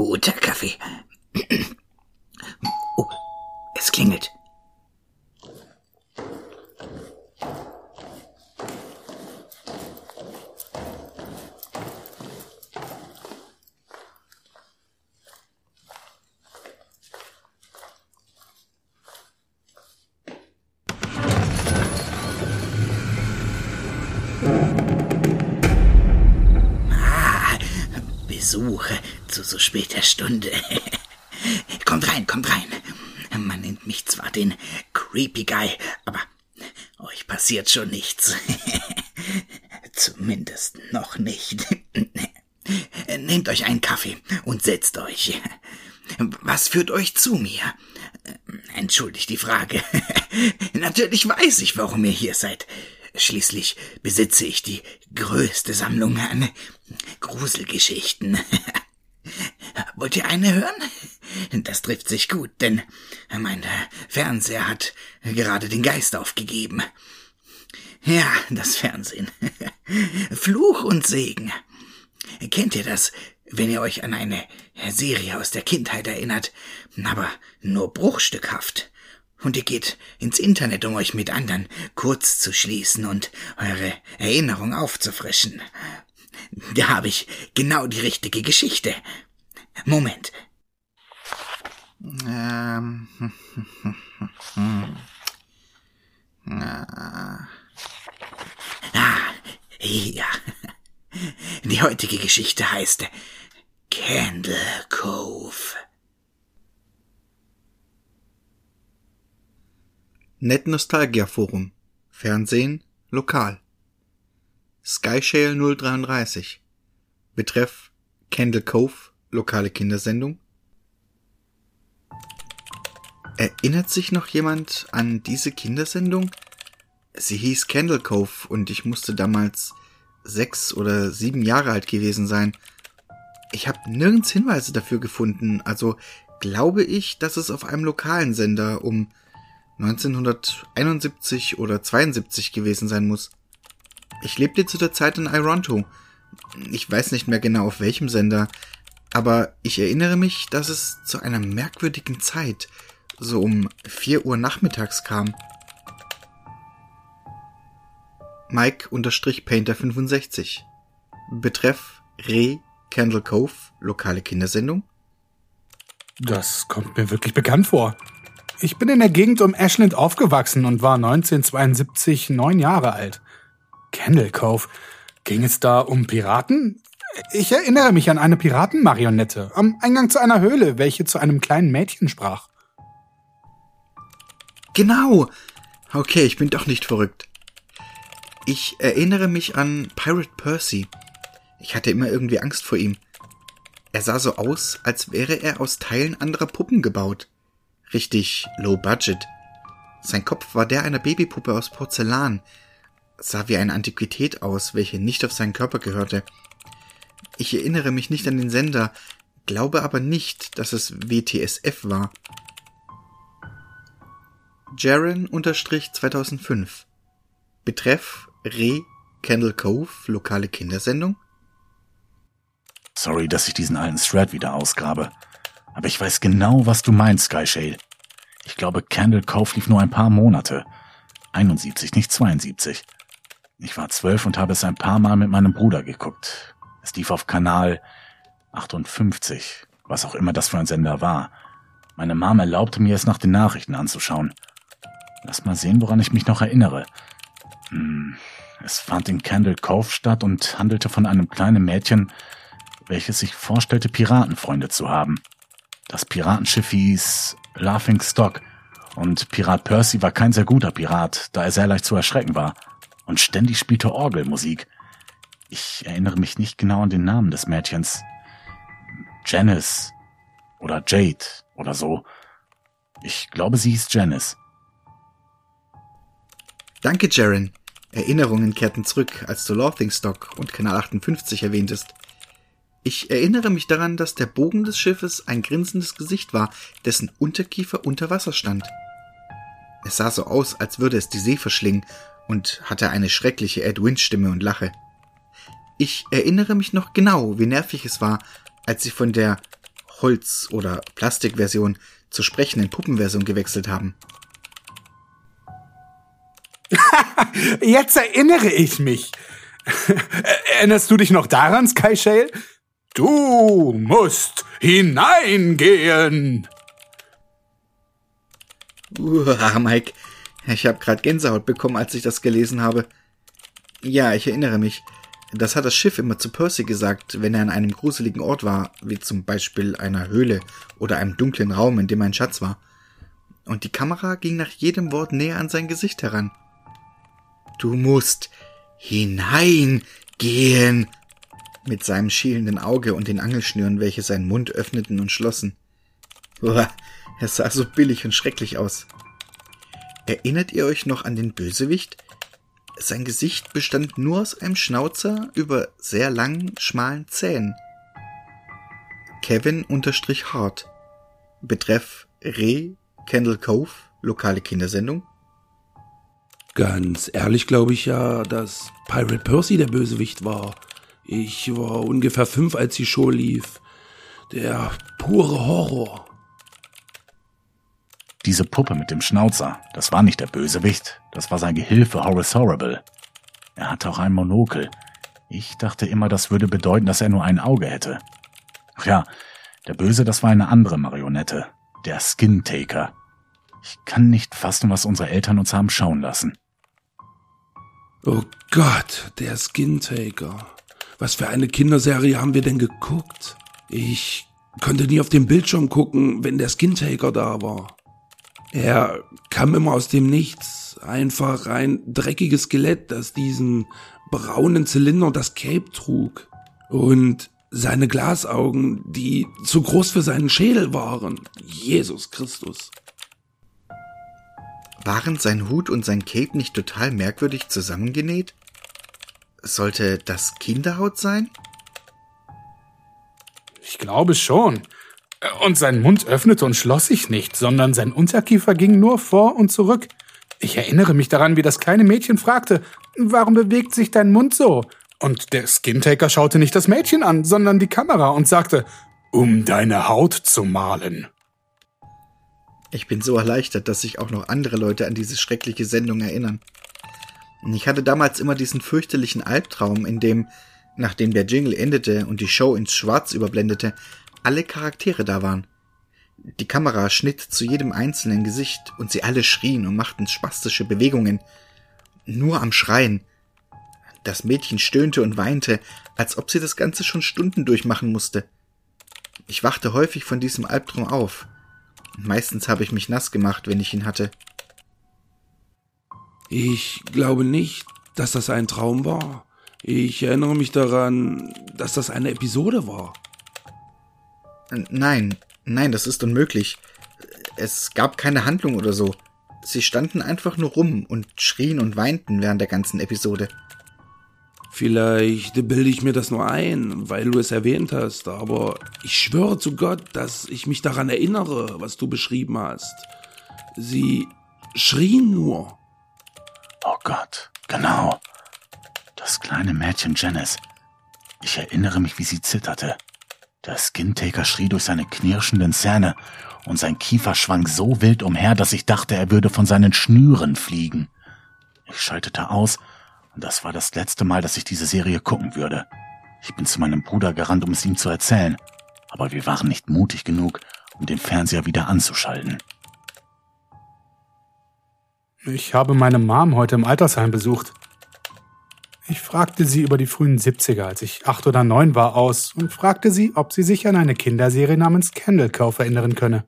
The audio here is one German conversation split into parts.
Guter Kaffee. Oh, es klingelt. Ah, Besuche zu so später Stunde. kommt rein, kommt rein. Man nennt mich zwar den Creepy Guy, aber euch passiert schon nichts. Zumindest noch nicht. Nehmt euch einen Kaffee und setzt euch. Was führt euch zu mir? Entschuldigt die Frage. Natürlich weiß ich, warum ihr hier seid. Schließlich besitze ich die größte Sammlung an Gruselgeschichten. Wollt ihr eine hören? Das trifft sich gut, denn mein Fernseher hat gerade den Geist aufgegeben. Ja, das Fernsehen. Fluch und Segen. Kennt ihr das, wenn ihr euch an eine Serie aus der Kindheit erinnert, aber nur bruchstückhaft? Und ihr geht ins Internet, um euch mit anderen kurz zu schließen und eure Erinnerung aufzufrischen. Da habe ich genau die richtige Geschichte. Moment. Ähm. Ah, ja. Die heutige Geschichte heißt Candle Cove. Net Nostalgia Forum. Fernsehen lokal. Skyshale 033. Betreff Candle Cove, lokale Kindersendung. Erinnert sich noch jemand an diese Kindersendung? Sie hieß Candle Cove und ich musste damals sechs oder sieben Jahre alt gewesen sein. Ich habe nirgends Hinweise dafür gefunden, also glaube ich, dass es auf einem lokalen Sender um 1971 oder 72 gewesen sein muss. Ich lebte zu der Zeit in Ironto. Ich weiß nicht mehr genau auf welchem Sender, aber ich erinnere mich, dass es zu einer merkwürdigen Zeit, so um 4 Uhr nachmittags kam. Mike-Painter65 Betreff Re Candle Cove, lokale Kindersendung. Das kommt mir wirklich bekannt vor. Ich bin in der Gegend um Ashland aufgewachsen und war 1972 neun Jahre alt. Candle Cove. Ging es da um Piraten? Ich erinnere mich an eine Piratenmarionette am Eingang zu einer Höhle, welche zu einem kleinen Mädchen sprach. Genau. Okay, ich bin doch nicht verrückt. Ich erinnere mich an Pirate Percy. Ich hatte immer irgendwie Angst vor ihm. Er sah so aus, als wäre er aus Teilen anderer Puppen gebaut. Richtig low budget. Sein Kopf war der einer Babypuppe aus Porzellan, sah wie eine Antiquität aus, welche nicht auf seinen Körper gehörte. Ich erinnere mich nicht an den Sender, glaube aber nicht, dass es WTSF war. Jaren-2005 Betreff Re Candle Cove, lokale Kindersendung? Sorry, dass ich diesen alten Thread wieder ausgrabe. Aber ich weiß genau, was du meinst, Skyshale. Ich glaube, Candle Cove lief nur ein paar Monate. 71, nicht 72. Ich war zwölf und habe es ein paar Mal mit meinem Bruder geguckt. Es lief auf Kanal 58, was auch immer das für ein Sender war. Meine Mom erlaubte mir es nach den Nachrichten anzuschauen. Lass mal sehen, woran ich mich noch erinnere. Hm, es fand in Candle Cove statt und handelte von einem kleinen Mädchen, welches sich vorstellte, Piratenfreunde zu haben. Das Piratenschiff hieß Laughing Stock Und Pirat Percy war kein sehr guter Pirat, da er sehr leicht zu erschrecken war. Und ständig spielte Orgelmusik. Ich erinnere mich nicht genau an den Namen des Mädchens. Janice oder Jade oder so. Ich glaube, sie hieß Janice. Danke, Jaren. Erinnerungen kehrten zurück, als du Laughingstock und Kanal 58 erwähntest. Ich erinnere mich daran, dass der Bogen des Schiffes ein grinsendes Gesicht war, dessen Unterkiefer unter Wasser stand. Es sah so aus, als würde es die See verschlingen und hatte eine schreckliche Ed-Wind-Stimme und Lache. Ich erinnere mich noch genau, wie nervig es war, als sie von der Holz- oder Plastikversion zur sprechenden Puppenversion gewechselt haben. Jetzt erinnere ich mich. Erinnerst du dich noch daran, Sky Shale? Du musst hineingehen. Uah, Mike, ich habe gerade Gänsehaut bekommen, als ich das gelesen habe. Ja, ich erinnere mich. Das hat das Schiff immer zu Percy gesagt, wenn er an einem gruseligen Ort war, wie zum Beispiel einer Höhle oder einem dunklen Raum, in dem ein Schatz war. Und die Kamera ging nach jedem Wort näher an sein Gesicht heran. Du musst hineingehen, mit seinem schielenden Auge und den Angelschnüren, welche seinen Mund öffneten und schlossen. Uah, es sah so billig und schrecklich aus. Erinnert ihr euch noch an den Bösewicht? Sein Gesicht bestand nur aus einem Schnauzer über sehr langen, schmalen Zähnen. Kevin unterstrich Hart. Betreff Re Kendall Cove, lokale Kindersendung. Ganz ehrlich glaube ich ja, dass Pirate Percy der Bösewicht war. Ich war ungefähr fünf, als die Show lief. Der pure Horror. Diese Puppe mit dem Schnauzer, das war nicht der Bösewicht, das war sein Gehilfe Horace Horrible. Er hatte auch ein Monokel. Ich dachte immer, das würde bedeuten, dass er nur ein Auge hätte. Ach ja, der Böse, das war eine andere Marionette, der Skin Taker. Ich kann nicht fassen, was unsere Eltern uns haben schauen lassen. Oh Gott, der Skin Taker. Was für eine Kinderserie haben wir denn geguckt? Ich konnte nie auf den Bildschirm gucken, wenn der Skin Taker da war. Er kam immer aus dem Nichts, einfach ein dreckiges Skelett, das diesen braunen Zylinder und das Cape trug. Und seine Glasaugen, die zu groß für seinen Schädel waren. Jesus Christus. Waren sein Hut und sein Cape nicht total merkwürdig zusammengenäht? Sollte das Kinderhaut sein? Ich glaube schon. Und sein Mund öffnete und schloss sich nicht, sondern sein Unterkiefer ging nur vor und zurück. Ich erinnere mich daran, wie das kleine Mädchen fragte, warum bewegt sich dein Mund so? Und der Skintaker schaute nicht das Mädchen an, sondern die Kamera und sagte, um deine Haut zu malen. Ich bin so erleichtert, dass sich auch noch andere Leute an diese schreckliche Sendung erinnern. Ich hatte damals immer diesen fürchterlichen Albtraum, in dem, nachdem der Jingle endete und die Show ins Schwarz überblendete, alle Charaktere da waren. Die Kamera schnitt zu jedem einzelnen Gesicht und sie alle schrien und machten spastische Bewegungen. Nur am Schreien. Das Mädchen stöhnte und weinte, als ob sie das Ganze schon Stunden durchmachen musste. Ich wachte häufig von diesem Albtraum auf. Meistens habe ich mich nass gemacht, wenn ich ihn hatte. Ich glaube nicht, dass das ein Traum war. Ich erinnere mich daran, dass das eine Episode war. Nein, nein, das ist unmöglich. Es gab keine Handlung oder so. Sie standen einfach nur rum und schrien und weinten während der ganzen Episode. Vielleicht bilde ich mir das nur ein, weil du es erwähnt hast, aber ich schwöre zu Gott, dass ich mich daran erinnere, was du beschrieben hast. Sie schrien nur. Oh Gott, genau. Das kleine Mädchen Janice. Ich erinnere mich, wie sie zitterte. Der Skintaker schrie durch seine knirschenden Zähne und sein Kiefer schwang so wild umher, dass ich dachte, er würde von seinen Schnüren fliegen. Ich schaltete aus und das war das letzte Mal, dass ich diese Serie gucken würde. Ich bin zu meinem Bruder gerannt, um es ihm zu erzählen, aber wir waren nicht mutig genug, um den Fernseher wieder anzuschalten. Ich habe meine Mom heute im Altersheim besucht. Ich fragte sie über die frühen 70er, als ich acht oder neun war, aus und fragte sie, ob sie sich an eine Kinderserie namens Candle Cove erinnern könne.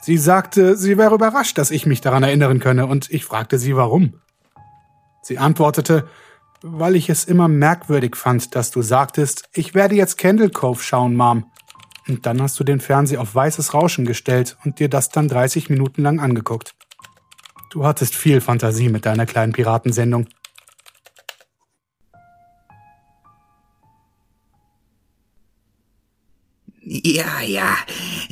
Sie sagte, sie wäre überrascht, dass ich mich daran erinnern könne, und ich fragte sie, warum. Sie antwortete, weil ich es immer merkwürdig fand, dass du sagtest, ich werde jetzt Candle Cove schauen, Mom. Und dann hast du den Fernseher auf weißes Rauschen gestellt und dir das dann 30 Minuten lang angeguckt. Du hattest viel Fantasie mit deiner kleinen Piratensendung. Ja, ja,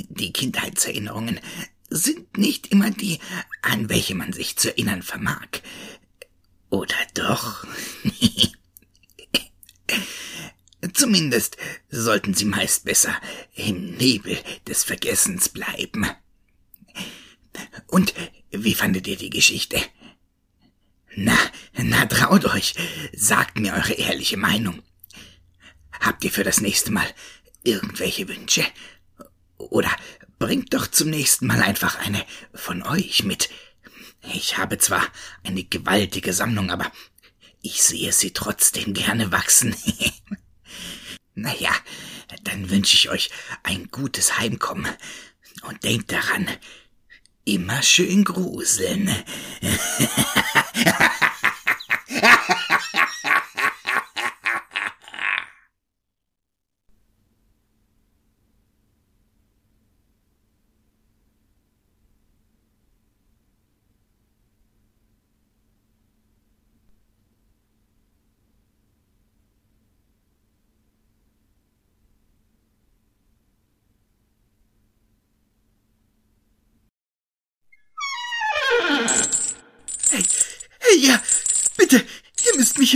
die Kindheitserinnerungen sind nicht immer die, an welche man sich zu erinnern vermag. Oder doch? Zumindest sollten sie meist besser im Nebel des Vergessens bleiben. Und wie fandet ihr die Geschichte? Na, na, traut euch, sagt mir eure ehrliche Meinung. Habt ihr für das nächste Mal irgendwelche Wünsche? Oder bringt doch zum nächsten Mal einfach eine von euch mit. Ich habe zwar eine gewaltige Sammlung, aber ich sehe sie trotzdem gerne wachsen. naja, dann wünsche ich euch ein gutes Heimkommen. Und denkt daran, immer schön gruseln.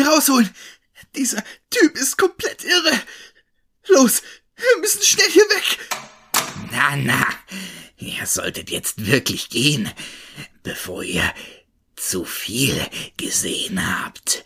hier rausholen. Dieser Typ ist komplett irre. Los, wir müssen schnell hier weg. Na, na, ihr solltet jetzt wirklich gehen, bevor ihr zu viel gesehen habt.